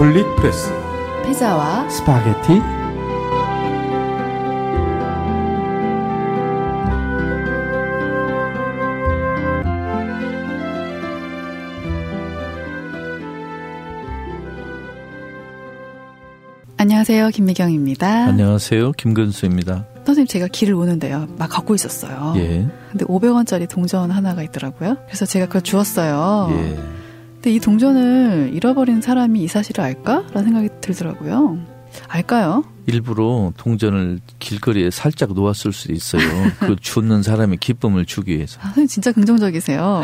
가톨릭프레스 피자와 스파게티 안녕하세요 김미경입니다. 안녕하세요. 김근수입니다. 선생님 제가 길을 오는데요. 막 걷고 있었어요. 예. 근데 500원짜리 동전 하나가 있더라고요. 그래서 제가 그걸 주었어요. 예. 근데 이 동전을 잃어버린 사람이 이 사실을 알까? 라는 생각이 들더라고요. 알까요? 일부러 동전을 길거리에 살짝 놓았을 수도 있어요. 그 주는 사람의 기쁨을 주기 위해서. 아, 선생님 진짜 긍정적이세요.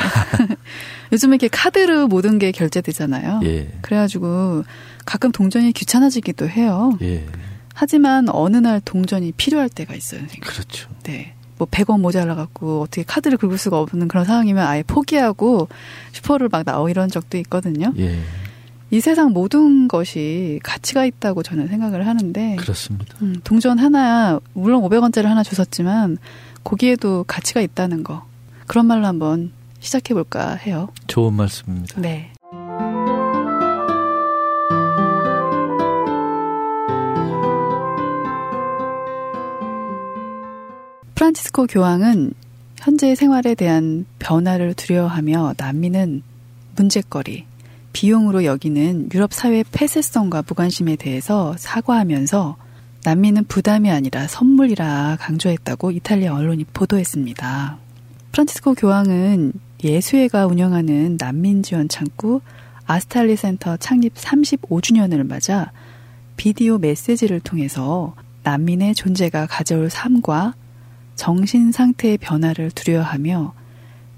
요즘에 이렇게 카드로 모든 게 결제되잖아요. 예. 그래가지고 가끔 동전이 귀찮아지기도 해요. 예. 하지만 어느 날 동전이 필요할 때가 있어요. 선생님. 그렇죠. 네. 뭐 100원 모자라 갖고 어떻게 카드를 긁을 수가 없는 그런 상황이면 아예 포기하고 슈퍼를 막 나오 이런 적도 있거든요. 예. 이 세상 모든 것이 가치가 있다고 저는 생각을 하는데 그렇습니다. 음, 동전 하나 물론 500원짜리 하나 주셨지만 거기에도 가치가 있다는 거 그런 말로 한번 시작해 볼까 해요. 좋은 말씀입니다. 네. 프란치스코 교황은 현재 생활에 대한 변화를 두려워하며 난민은 문제거리, 비용으로 여기는 유럽 사회의 폐쇄성과 무관심에 대해서 사과하면서 난민은 부담이 아니라 선물이라 강조했다고 이탈리아 언론이 보도했습니다. 프란치스코 교황은 예수회가 운영하는 난민 지원 창구 아스탈리 센터 창립 35주년을 맞아 비디오 메시지를 통해서 난민의 존재가 가져올 삶과 정신 상태의 변화를 두려워하며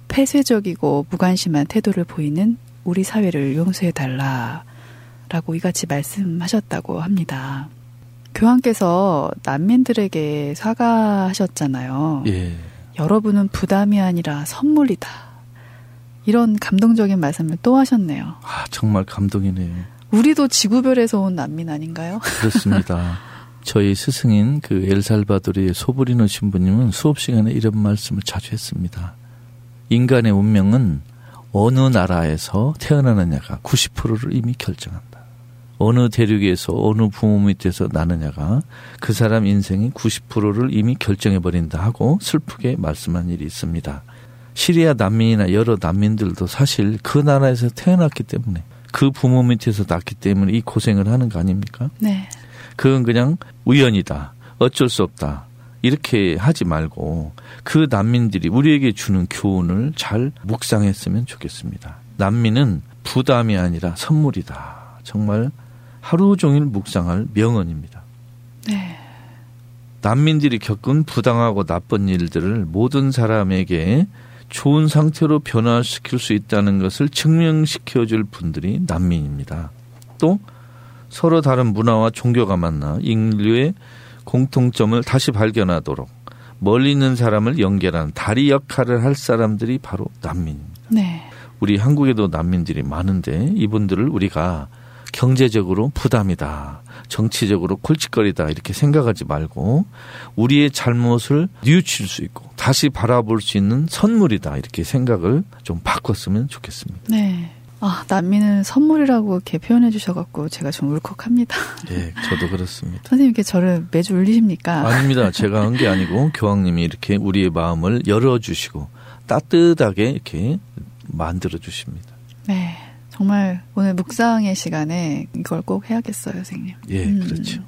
폐쇄적이고 무관심한 태도를 보이는 우리 사회를 용서해 달라 라고 이같이 말씀하셨다고 합니다. 교황께서 난민들에게 사과하셨잖아요. 예. 여러분은 부담이 아니라 선물이다. 이런 감동적인 말씀을 또 하셨네요. 아, 정말 감동이네요. 우리도 지구별에서 온 난민 아닌가요? 그렇습니다. 저희 스승인 그 엘살바도르의 소브리노 신부님은 수업 시간에 이런 말씀을 자주 했습니다. 인간의 운명은 어느 나라에서 태어나느냐가 90%를 이미 결정한다. 어느 대륙에서 어느 부모 밑에서 나느냐가 그 사람 인생의 90%를 이미 결정해버린다 하고 슬프게 말씀한 일이 있습니다. 시리아 난민이나 여러 난민들도 사실 그 나라에서 태어났기 때문에 그 부모 밑에서 났기 때문에 이 고생을 하는 거 아닙니까? 네. 그건 그냥 우연이다. 어쩔 수 없다. 이렇게 하지 말고 그 난민들이 우리에게 주는 교훈을 잘 묵상했으면 좋겠습니다. 난민은 부담이 아니라 선물이다. 정말 하루 종일 묵상할 명언입니다. 네. 난민들이 겪은 부당하고 나쁜 일들을 모든 사람에게 좋은 상태로 변화시킬 수 있다는 것을 증명시켜 줄 분들이 난민입니다. 또 서로 다른 문화와 종교가 만나 인류의 공통점을 다시 발견하도록 멀리 있는 사람을 연결하는 다리 역할을 할 사람들이 바로 난민입니다. 네. 우리 한국에도 난민들이 많은데 이분들을 우리가 경제적으로 부담이다. 정치적으로 골칫거리다. 이렇게 생각하지 말고 우리의 잘못을 뉘우칠 수 있고 다시 바라볼 수 있는 선물이다. 이렇게 생각을 좀 바꿨으면 좋겠습니다. 네. 아, 난민은 선물이라고 이렇게 표현해 주셔갖고 제가 좀 울컥합니다. 예, 저도 그렇습니다. 선생님 이렇게 저를 매주 울리십니까? 아닙니다. 제가 한 게 아니고 교황님이 이렇게 우리의 마음을 열어주시고 따뜻하게 이렇게 만들어 주십니다. 네. 정말 오늘 묵상의 시간에 이걸 꼭 해야겠어요, 선생님. 예, 음. 그렇죠.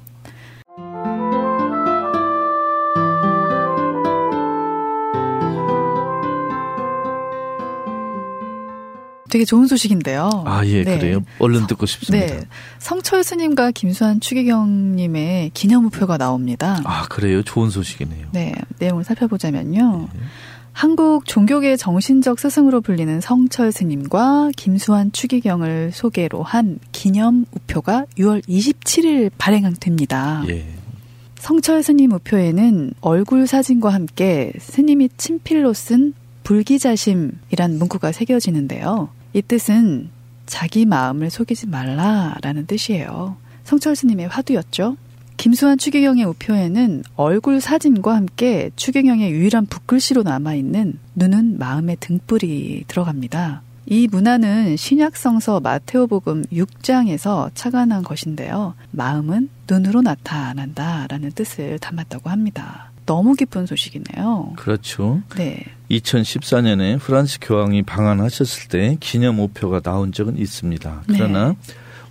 되게 좋은 소식인데요. 아, 예, 네. 그래요. 얼른 듣고 싶습니다. 네. 성철 스님과 김수환 추기경님의 기념우표가 나옵니다. 아, 그래요. 좋은 소식이네요. 네. 내용을 살펴보자면요. 네. 한국 종교계 정신적 스승으로 불리는 성철 스님과 김수환 추기경을 소개로 한 기념 우표가 6월 27일 발행됩니다. 예. 성철 스님 우표에는 얼굴 사진과 함께 스님이 친필로 쓴 불기자심이란 문구가 새겨지는데요. 이 뜻은 자기 마음을 속이지 말라라는 뜻이에요. 성철 스님의 화두였죠. 김수환 추기경의 우표에는 얼굴 사진과 함께 추기경의 유일한 붓글씨로 남아있는 눈은 마음의 등불이 들어갑니다. 이 문화는 신약성서 마테오복음 6장에서 착안한 것인데요. 마음은 눈으로 나타난다라는 뜻을 담았다고 합니다. 너무 기쁜 소식이네요. 그렇죠. 네. 2014년에 프란스 교황이 방한하셨을 때 기념 우표가 나온 적은 있습니다. 그러나 네.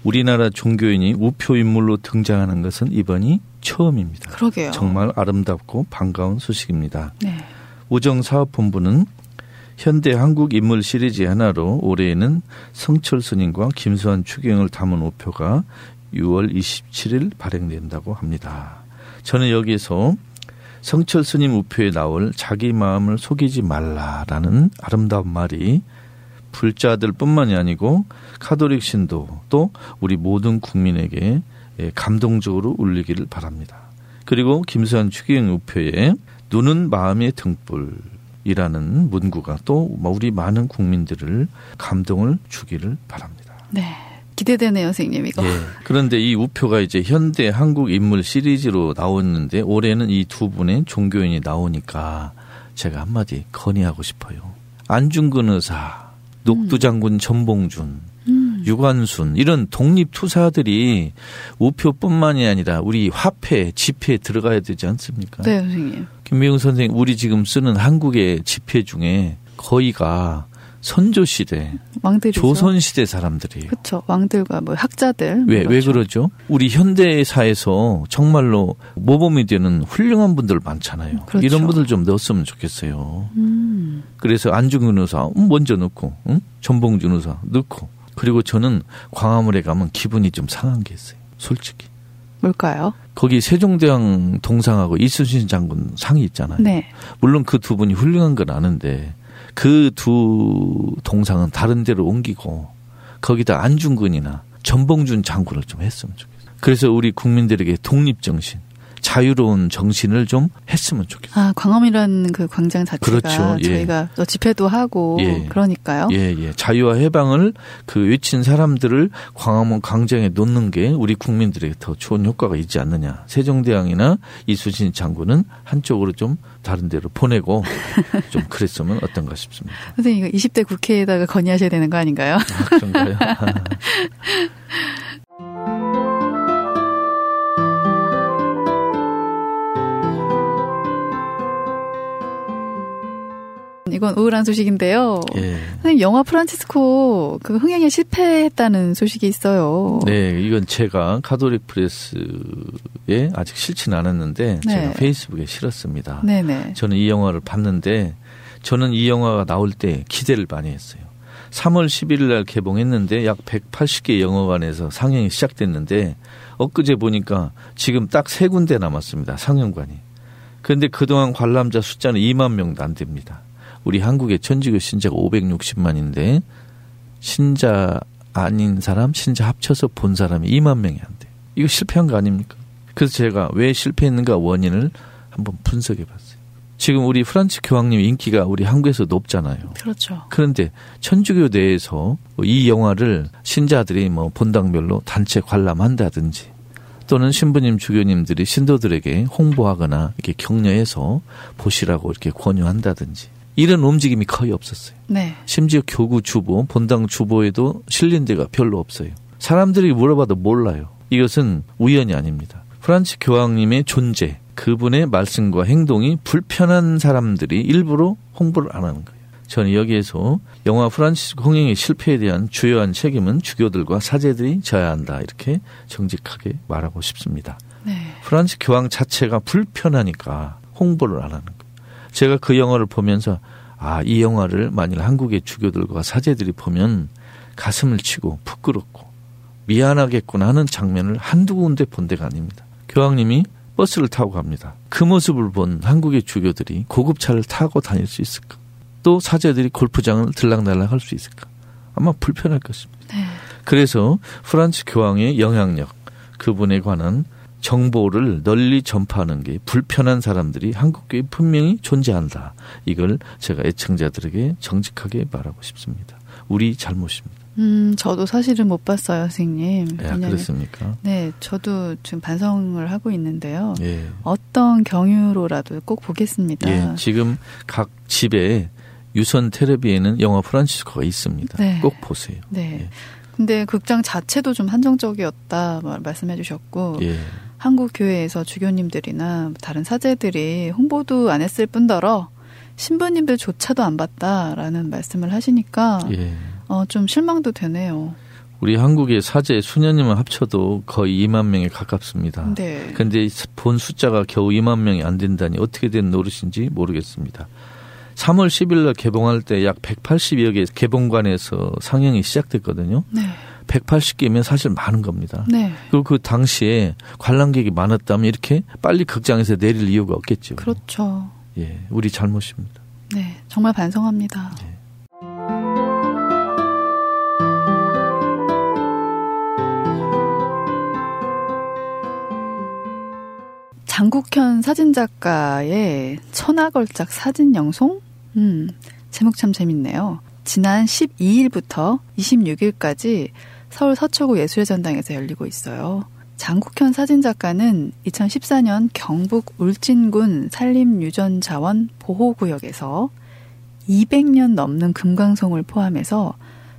우리나라 종교인이 우표 인물로 등장하는 것은 이번이 처음입니다. 그러게요. 정말 아름답고 반가운 소식입니다. 네. 우정사업본부는 현대 한국 인물 시리즈 하나로 올해에는 성철 스님과 김수환 추경을 담은 우표가 6월 27일 발행된다고 합니다. 저는 여기서 성철 스님 우표에 나올 자기 마음을 속이지 말라라는 아름다운 말이 불자들뿐만이 아니고 카톨릭 신도 또 우리 모든 국민에게 감동적으로 울리기를 바랍니다. 그리고 김수환 추경 우표에 눈은 마음의 등불 이라는 문구가 또뭐 우리 많은 국민들을 감동을 주기를 바랍니다. 네. 기대되네요, 선생님 이거. 예. 그런데 이 우표가 이제 현대 한국 인물 시리즈로 나왔는데 올해는 이 두 분의 종교인이 나오니까 제가 한마디 건의하고 싶어요. 안중근 의사, 녹두장군 전봉준, 음. 유관순 이런 독립 투사들이 우표뿐만이 아니라 우리 화폐, 지폐에 들어가야 되지 않습니까? 네, 선생님. 김미영 선생님, 우리 지금 쓰는 한국의 지폐 중에 거의가 선조 시대, 왕들이죠. 조선 시대 사람들이에요. 그렇죠. 왕들과 뭐 학자들. 왜왜 왜 그러죠? 우리 현대사에서 정말로 모범이 되는 훌륭한 분들 많잖아요. 그렇죠. 이런 분들 좀 넣었으면 좋겠어요. 음. 그래서 안중근 의사 먼저 넣고, 응? 전봉준 의사 넣고, 그리고 저는 광화문에 가면 기분이 좀 상한 게 있어요. 솔직히. 뭘까요? 거기 세종대왕 동상하고 이순신 장군 상이 있잖아요. 네. 물론 그 두 분이 훌륭한 건 아는데 그 두 동상은 다른 데로 옮기고 거기다 안중근이나 전봉준 장군을 좀 했으면 좋겠어요. 그래서 우리 국민들에게 독립정신, 자유로운 정신을 좀 했으면 좋겠어요. 아, 광화문이라는 그 광장 자체가 그렇죠. 예. 저희가 또 집회도 하고 예. 그러니까요. 예, 예. 자유와 해방을 그 외친 사람들을 광화문 광장에 놓는 게 우리 국민들에게 더 좋은 효과가 있지 않느냐. 세종대왕이나 이수진 장군은 한쪽으로 좀 다른 데로 보내고 좀 그랬으면 어떤가 싶습니다. 선생님 이거 20대 국회에다가 건의하셔야 되는 거 아닌가요? 아, 그런가요? 이건 우울한 소식인데요. 예. 선생님 영화 프란치스코 그 흥행에 실패했다는 소식이 있어요. 네, 이건 제가 카톨릭 프레스에 아직 실지는 않았는데 네. 제가 페이스북에 실었습니다. 네네. 저는 이 영화를 봤는데 저는 이 영화가 나올 때 기대를 많이 했어요. 3월 11일 날 개봉했는데 약 180개 영화관에서 상영이 시작됐는데 엊그제 보니까 지금 딱 세 군데 남았습니다. 상영관이. 그런데 그동안 관람자 숫자는 2만 명도 안 됩니다. 우리 한국의 천주교 신자가 560만인데 신자 아닌 사람, 신자 합쳐서 본 사람이 2만 명이 안 돼. 이거 실패한 거 아닙니까? 그래서 제가 왜 실패했는가 원인을 한번 분석해 봤어요. 지금 우리 프란츠 교황님 인기가 우리 한국에서 높잖아요. 그렇죠. 그런데 천주교 내에서 이 영화를 신자들이 뭐 본당별로 단체 관람한다든지 또는 신부님 주교님들이 신도들에게 홍보하거나 이렇게 격려해서 보시라고 이렇게 권유한다든지 이런 움직임이 거의 없었어요. 네. 심지어 교구 주보, 본당 주보에도 실린 데가 별로 없어요. 사람들이 물어봐도 몰라요. 이것은 우연이 아닙니다. 프란치 교황님의 존재, 그분의 말씀과 행동이 불편한 사람들이 일부러 홍보를 안 하는 거예요. 저는 여기에서 영화 프란치스코 홍행의 실패에 대한 주요한 책임은 주교들과 사제들이 져야 한다. 이렇게 정직하게 말하고 싶습니다. 네. 프란치 교황 자체가 불편하니까 홍보를 안 하는 거예요. 제가 그 영화를 보면서 아, 이 영화를 만일 한국의 주교들과 사제들이 보면 가슴을 치고 부끄럽고 미안하겠구나 하는 장면을 한두 군데 본 데가 아닙니다. 교황님이 버스를 타고 갑니다. 그 모습을 본 한국의 주교들이 고급차를 타고 다닐 수 있을까? 또 사제들이 골프장을 들락날락 할 수 있을까? 아마 불편할 것입니다. 네. 그래서 프란츠 교황의 영향력, 그분에 관한 정보를 널리 전파하는 게 불편한 사람들이 한국교회 분명히 존재한다. 이걸 제가 애청자들에게 정직하게 말하고 싶습니다. 우리 잘못입니다. 음, 저도 사실은 못 봤어요, 선생님. 야, 그렇습니까? 네, 저도 지금 반성을 하고 있는데요. 예. 어떤 경유로라도 꼭 보겠습니다. 예, 지금 각 집에 유선 텔레비에는 영화 프란치스코가 있습니다. 네. 꼭 보세요. 네. 예. 근데 극장 자체도 좀 한정적이었다 말- 말씀해 주셨고 예. 한국 교회에서 주교님들이나 다른 사제들이 홍보도 안 했을 뿐더러 신부님들조차도 안 봤다라는 말씀을 하시니까 예. 어, 좀 실망도 되네요. 우리 한국의 사제 수녀님을 합쳐도 거의 2만 명에 가깝습니다. 네. 근데 본 숫자가 겨우 2만 명이 안 된다니 어떻게 된 노릇인지 모르겠습니다. 3월 10일 날 개봉할 때 약 180여 개 개봉관에서 상영이 시작됐거든요. 네. 180개면 사실 많은 겁니다. 네. 그리고 그 당시에 관람객이 많았다면 이렇게 빨리 극장에서 내릴 이유가 없겠죠. 그렇죠. 예, 우리 잘못입니다. 네. 정말 반성합니다. 네. 장국현 사진작가의 천하걸작 사진 영송? 음, 제목 참 재밌네요. 지난 12일부터 26일까지 서울 서초구 예술의 전당에서 열리고 있어요. 장국현 사진작가는 2014년 경북 울진군 산림유전자원 보호구역에서 200년 넘는 금강송을 포함해서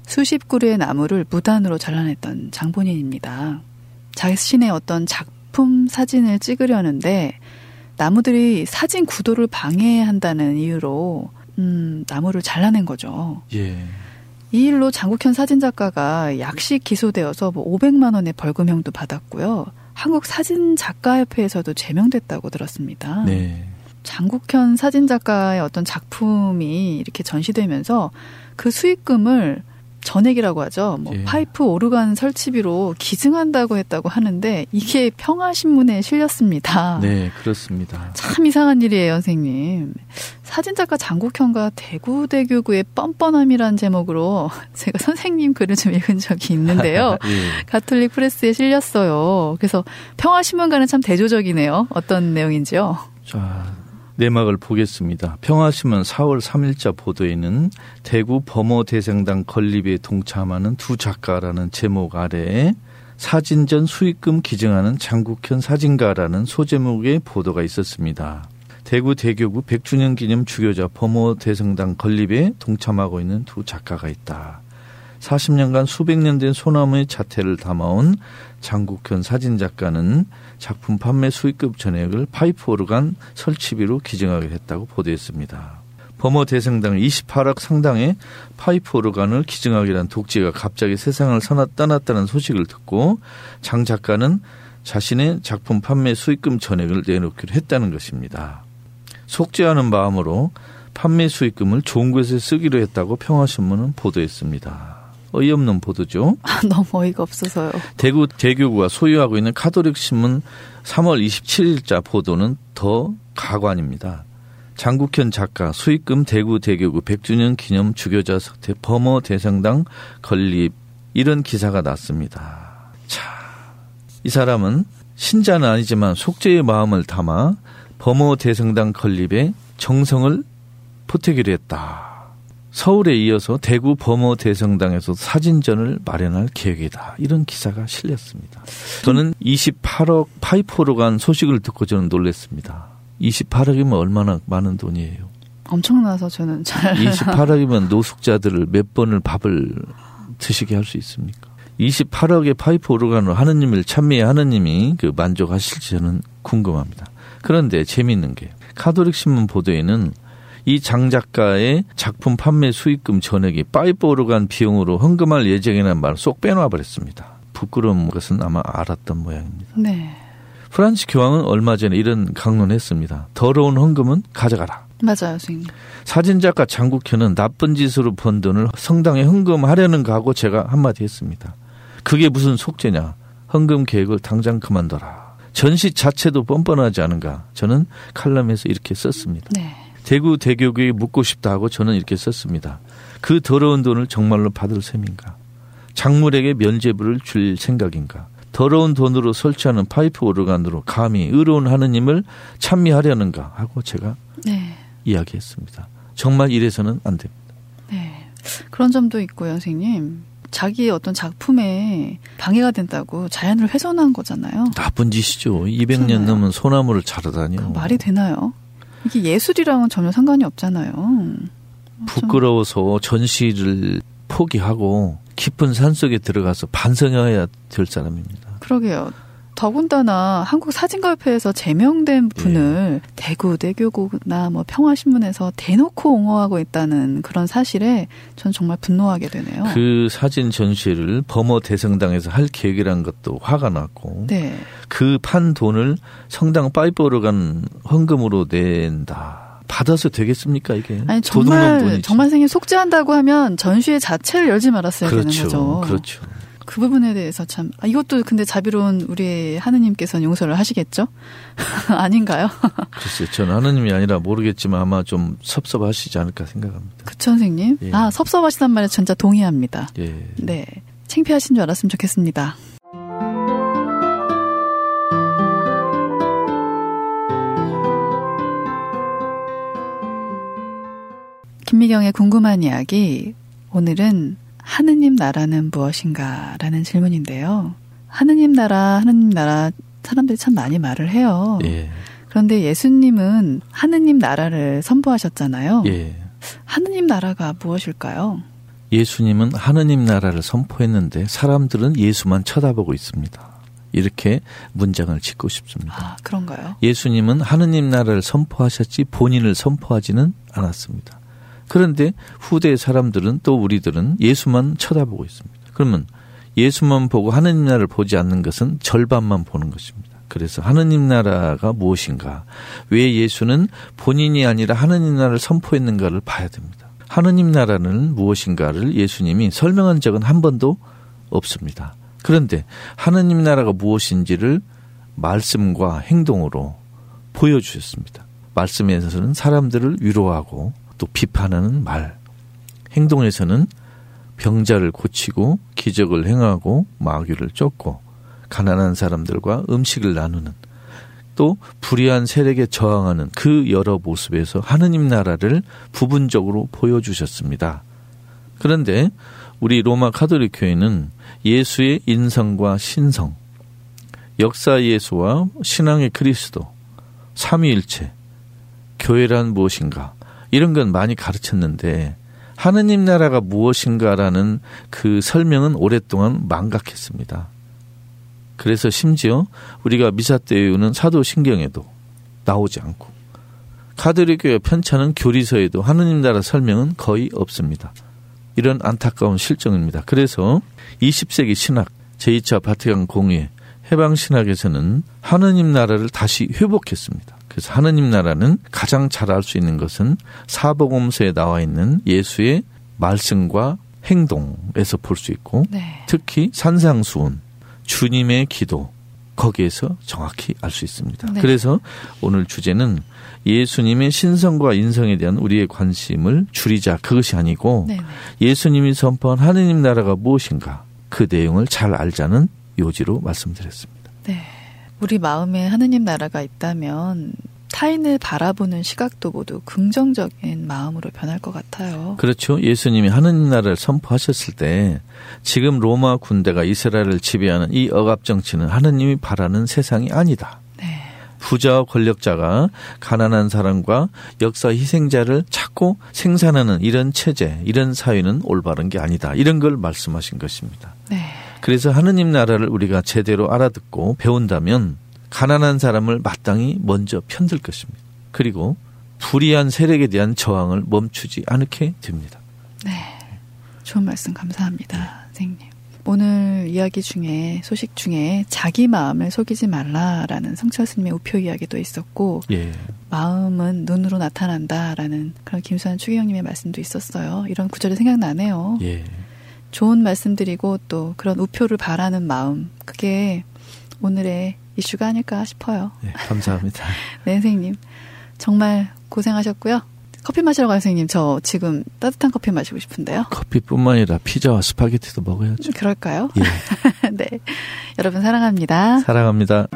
수십 그루의 나무를 무단으로 잘라냈던 장본인입니다. 자신의 어떤 작품 사진을 찍으려는데 나무들이 사진 구도를 방해한다는 이유로 음, 나무를 잘라낸 거죠. 예. 이 일로 장국현 사진작가가 약식 기소되어서 뭐 500만 원의 벌금형도 받았고요. 한국 사진작가협회에서도 제명됐다고 들었습니다. 네. 장국현 사진작가의 어떤 작품이 이렇게 전시되면서 그 수익금을 전액이라고 하죠. 뭐 예. 파이프 오르간 설치비로 기증한다고 했다고 하는데 이게 평화신문에 실렸습니다. 네, 그렇습니다. 참 이상한 일이에요, 선생님. 사진작가 장국현과 대구대교구의 뻔뻔함이란 제목으로 제가 선생님 글을 좀 읽은 적이 있는데요. 예. 가톨릭 프레스에 실렸어요. 그래서 평화신문과는 참 대조적이네요. 어떤 내용인지요? 자, 내막을 보겠습니다. 평화신문 4월 3일자 보도에는 대구 범어대생당 건립에 동참하는 두 작가라는 제목 아래에 사진전 수익금 기증하는 장국현 사진가라는 소제목의 보도가 있었습니다. 대구 대교구 100주년 기념 주교자 범어대성당 건립에 동참하고 있는 두 작가가 있다. 40년간 수백 년 된 소나무의 자태를 담아온 장국현 사진작가는 작품 판매 수익금 전액을 파이프 오르간 설치비로 기증하게 됐다고 보도했습니다. 범어 대성당 28억 상당의 파이프 오르간을 기증하기란 독재가 갑자기 세상을 떠났다는 소식을 듣고 장 작가는 자신의 작품 판매 수익금 전액을 내놓기로 했다는 것입니다. 속죄하는 마음으로 판매 수익금을 좋은 곳에 쓰기로 했다고 평화신문은 보도했습니다. 어이없는 보도죠. 아, 너무 어이가 없어서요. 대구 대교구가 소유하고 있는 카톨릭 신문 3월 27일자 보도는 더 가관입니다. 장국현 작가 수익금 대구 대교구 100주년 기념 주교자 석태 범어 대성당 건립 이런 기사가 났습니다. 자, 이 사람은 신자는 아니지만 속죄의 마음을 담아 범어 대성당 건립에 정성을 보태기로 했다. 서울에 이어서 대구 범어 대성당에서 사진전을 마련할 계획이다. 이런 기사가 실렸습니다. 저는 28억 파이포로 간 소식을 듣고 저는 놀랐습니다. 28억이면 얼마나 많은 돈이에요. 엄청나서 저는 잘 28억이면 노숙자들을 몇 번을 밥을 드시게 할 수 있습니까? 28억의 파이프 오르간으로 하느님을 찬미의 하느님이 그 만족하실지 저는 궁금합니다. 그런데 재미있는 게 카톨릭 신문 보도에는 이 장 작가의 작품 판매 수익금 전액이 파이프 오르간 비용으로 헌금할 예정이라는 말을 쏙 빼놔 버렸습니다. 부끄러운 것은 아마 알았던 모양입니다. 네. 프란치 교황은 얼마 전에 이런 강론했습니다. 더러운 헌금은 가져가라. 맞아요, 선생님. 사진작가 장국현은 나쁜 짓으로 번 돈을 성당에 헌금하려는가 하고 제가 한마디 했습니다. 그게 무슨 속죄냐. 헌금 계획을 당장 그만둬라. 전시 자체도 뻔뻔하지 않은가. 저는 칼럼에서 이렇게 썼습니다. 네. 대구 대교구에 묻고 싶다 하고 저는 이렇게 썼습니다. 그 더러운 돈을 정말로 받을 셈인가? 작물에게 면죄부를 줄 생각인가? 더러운 돈으로 설치하는 파이프 오르간으로 감히 의로운 하느님을 찬미하려는가 하고 제가 네. 이야기했습니다. 정말 이래서는 안 됩니다. 네. 그런 점도 있고요, 선생님. 자기의 어떤 작품에 방해가 된다고 자연을 훼손한 거잖아요. 나쁜 짓이죠. 200년 그렇잖아요. 넘은 소나무를 자르다니요. 그 말이 되나요? 이게 예술이랑은 전혀 상관이 없잖아요. 부끄러워서 전시를 포기하고 깊은 산 속에 들어가서 반성해야 될 사람입니다. 그러게요. 더군다나 한국 사진가협회에서 제명된 분을 예. 대구 대교구나 뭐 평화신문에서 대놓고 옹호하고 있다는 그런 사실에 전 정말 분노하게 되네요. 그 사진 전시를 범어 대성당에서 할 계획이란 것도 화가 났고 네. 그판 돈을 성당 파이브로 간 헌금으로 낸다. 받아서 되겠습니까 이게? 아니 정말 정말 생일 속죄한다고 하면 전시회 자체를 열지 말았어야 그렇죠, 되는 거죠. 그렇죠. 그 부분에 대해서 참 아, 이것도 근데 자비로운 우리 하느님께서는 용서를 하시겠죠? 아닌가요? 글쎄요, 저는 하느님이 아니라 모르겠지만 아마 좀 섭섭하시지 않을까 생각합니다. 그쵸, 선생님? 예. 아, 섭섭하시단 말에 진짜 동의합니다. 예. 네. 창피하신 줄 알았으면 좋겠습니다. 김미경의 궁금한 이야기. 오늘은 하느님 나라는 무엇인가? 라는 질문인데요. 하느님 나라, 하느님 나라, 사람들이 참 많이 말을 해요. 예. 그런데 예수님은 하느님 나라를 선포하셨잖아요. 예. 하느님 나라가 무엇일까요? 예수님은 하느님 나라를 선포했는데 사람들은 예수만 쳐다보고 있습니다. 이렇게 문장을 짓고 싶습니다. 아, 그런가요? 예수님은 하느님 나라를 선포하셨지 본인을 선포하지는 않았습니다. 그런데 후대 사람들은 또 우리들은 예수만 쳐다보고 있습니다. 그러면 예수만 보고 하느님 나라를 보지 않는 것은 절반만 보는 것입니다. 그래서 하느님 나라가 무엇인가? 왜 예수는 본인이 아니라 하느님 나라를 선포했는가를 봐야 됩니다. 하느님 나라는 무엇인가를 예수님이 설명한 적은 한 번도 없습니다. 그런데 하느님 나라가 무엇인지를 말씀과 행동으로 보여주셨습니다. 말씀에서는 사람들을 위로하고 또 비판하는 말, 행동에서는 병자를 고치고 기적을 행하고 마귀를 쫓고 가난한 사람들과 음식을 나누는 또 불의한 세력에 저항하는 그 여러 모습에서 하느님 나라를 부분적으로 보여주셨습니다. 그런데 우리 로마 카톨릭 교회는 예수의 인성과 신성, 역사 예수와 신앙의 그리스도, 삼위일체, 교회란 무엇인가, 이런 건 많이 가르쳤는데 하느님 나라가 무엇인가라는 그 설명은 오랫동안 망각했습니다. 그래서 심지어 우리가 미사 때 외우는 사도신경에도 나오지 않고 카드릭교회 편찬은 교리서에도 하느님 나라 설명은 거의 없습니다. 이런 안타까운 실정입니다. 그래서 20세기 신학 제2차 바티칸 공회 해방 신학에서는 하느님 나라를 다시 회복했습니다. 그래서 하느님 나라는 가장 잘알수 있는 것은 사복음서에 나와 있는 예수의 말씀과 행동에서 볼 수 있고 네. 특히 산상수훈 주님의 기도 거기에서 정확히 알 수 있습니다. 네. 그래서 오늘 주제는 예수님의 신성과 인성에 대한 우리의 관심을 줄이자 그것이 아니고 네. 네. 예수님이 선포한 하느님 나라가 무엇인가 그 내용을 잘 알자는 요지로 말씀드렸습니다. 네. 우리 마음에 하느님 나라가 있다면 타인을 바라보는 시각도 모두 긍정적인 마음으로 변할 것 같아요. 그렇죠. 예수님이 하느님 나라를 선포하셨을 때 지금 로마 군대가 이스라엘을 지배하는 이 억압 정치는 하느님이 바라는 세상이 아니다. 네. 부자와 권력자가 가난한 사람과 역사 희생자를 찾고 생산하는 이런 체제, 이런 사회는 올바른 게 아니다. 이런 걸 말씀하신 것입니다. 네. 그래서 하느님 나라를 우리가 제대로 알아듣고 배운다면 가난한 사람을 마땅히 먼저 편들 것입니다. 그리고 불의한 세력에 대한 저항을 멈추지 않게 됩니다. 네. 좋은 말씀 감사합니다. 선생님. 오늘 이야기 중에 소식 중에 자기 마음을 속이지 말라라는 성철 스님의 우표 이야기도 있었고 예. 마음은 눈으로 나타난다라는 그런 김수환 추기경님의 말씀도 있었어요. 이런 구절이 생각나네요. 예. 좋은 말씀 드리고 또 그런 우표를 바라는 마음 그게 오늘의 이슈가 아닐까 싶어요. 네, 감사합니다. 네, 선생님. 정말 고생하셨고요. 커피 마시러 가요, 선생님. 저 지금 따뜻한 커피 마시고 싶은데요. 커피뿐만 아니라 피자와 스파게티도 먹어야죠. 그럴까요? 예. 네. 여러분 사랑합니다. 사랑합니다.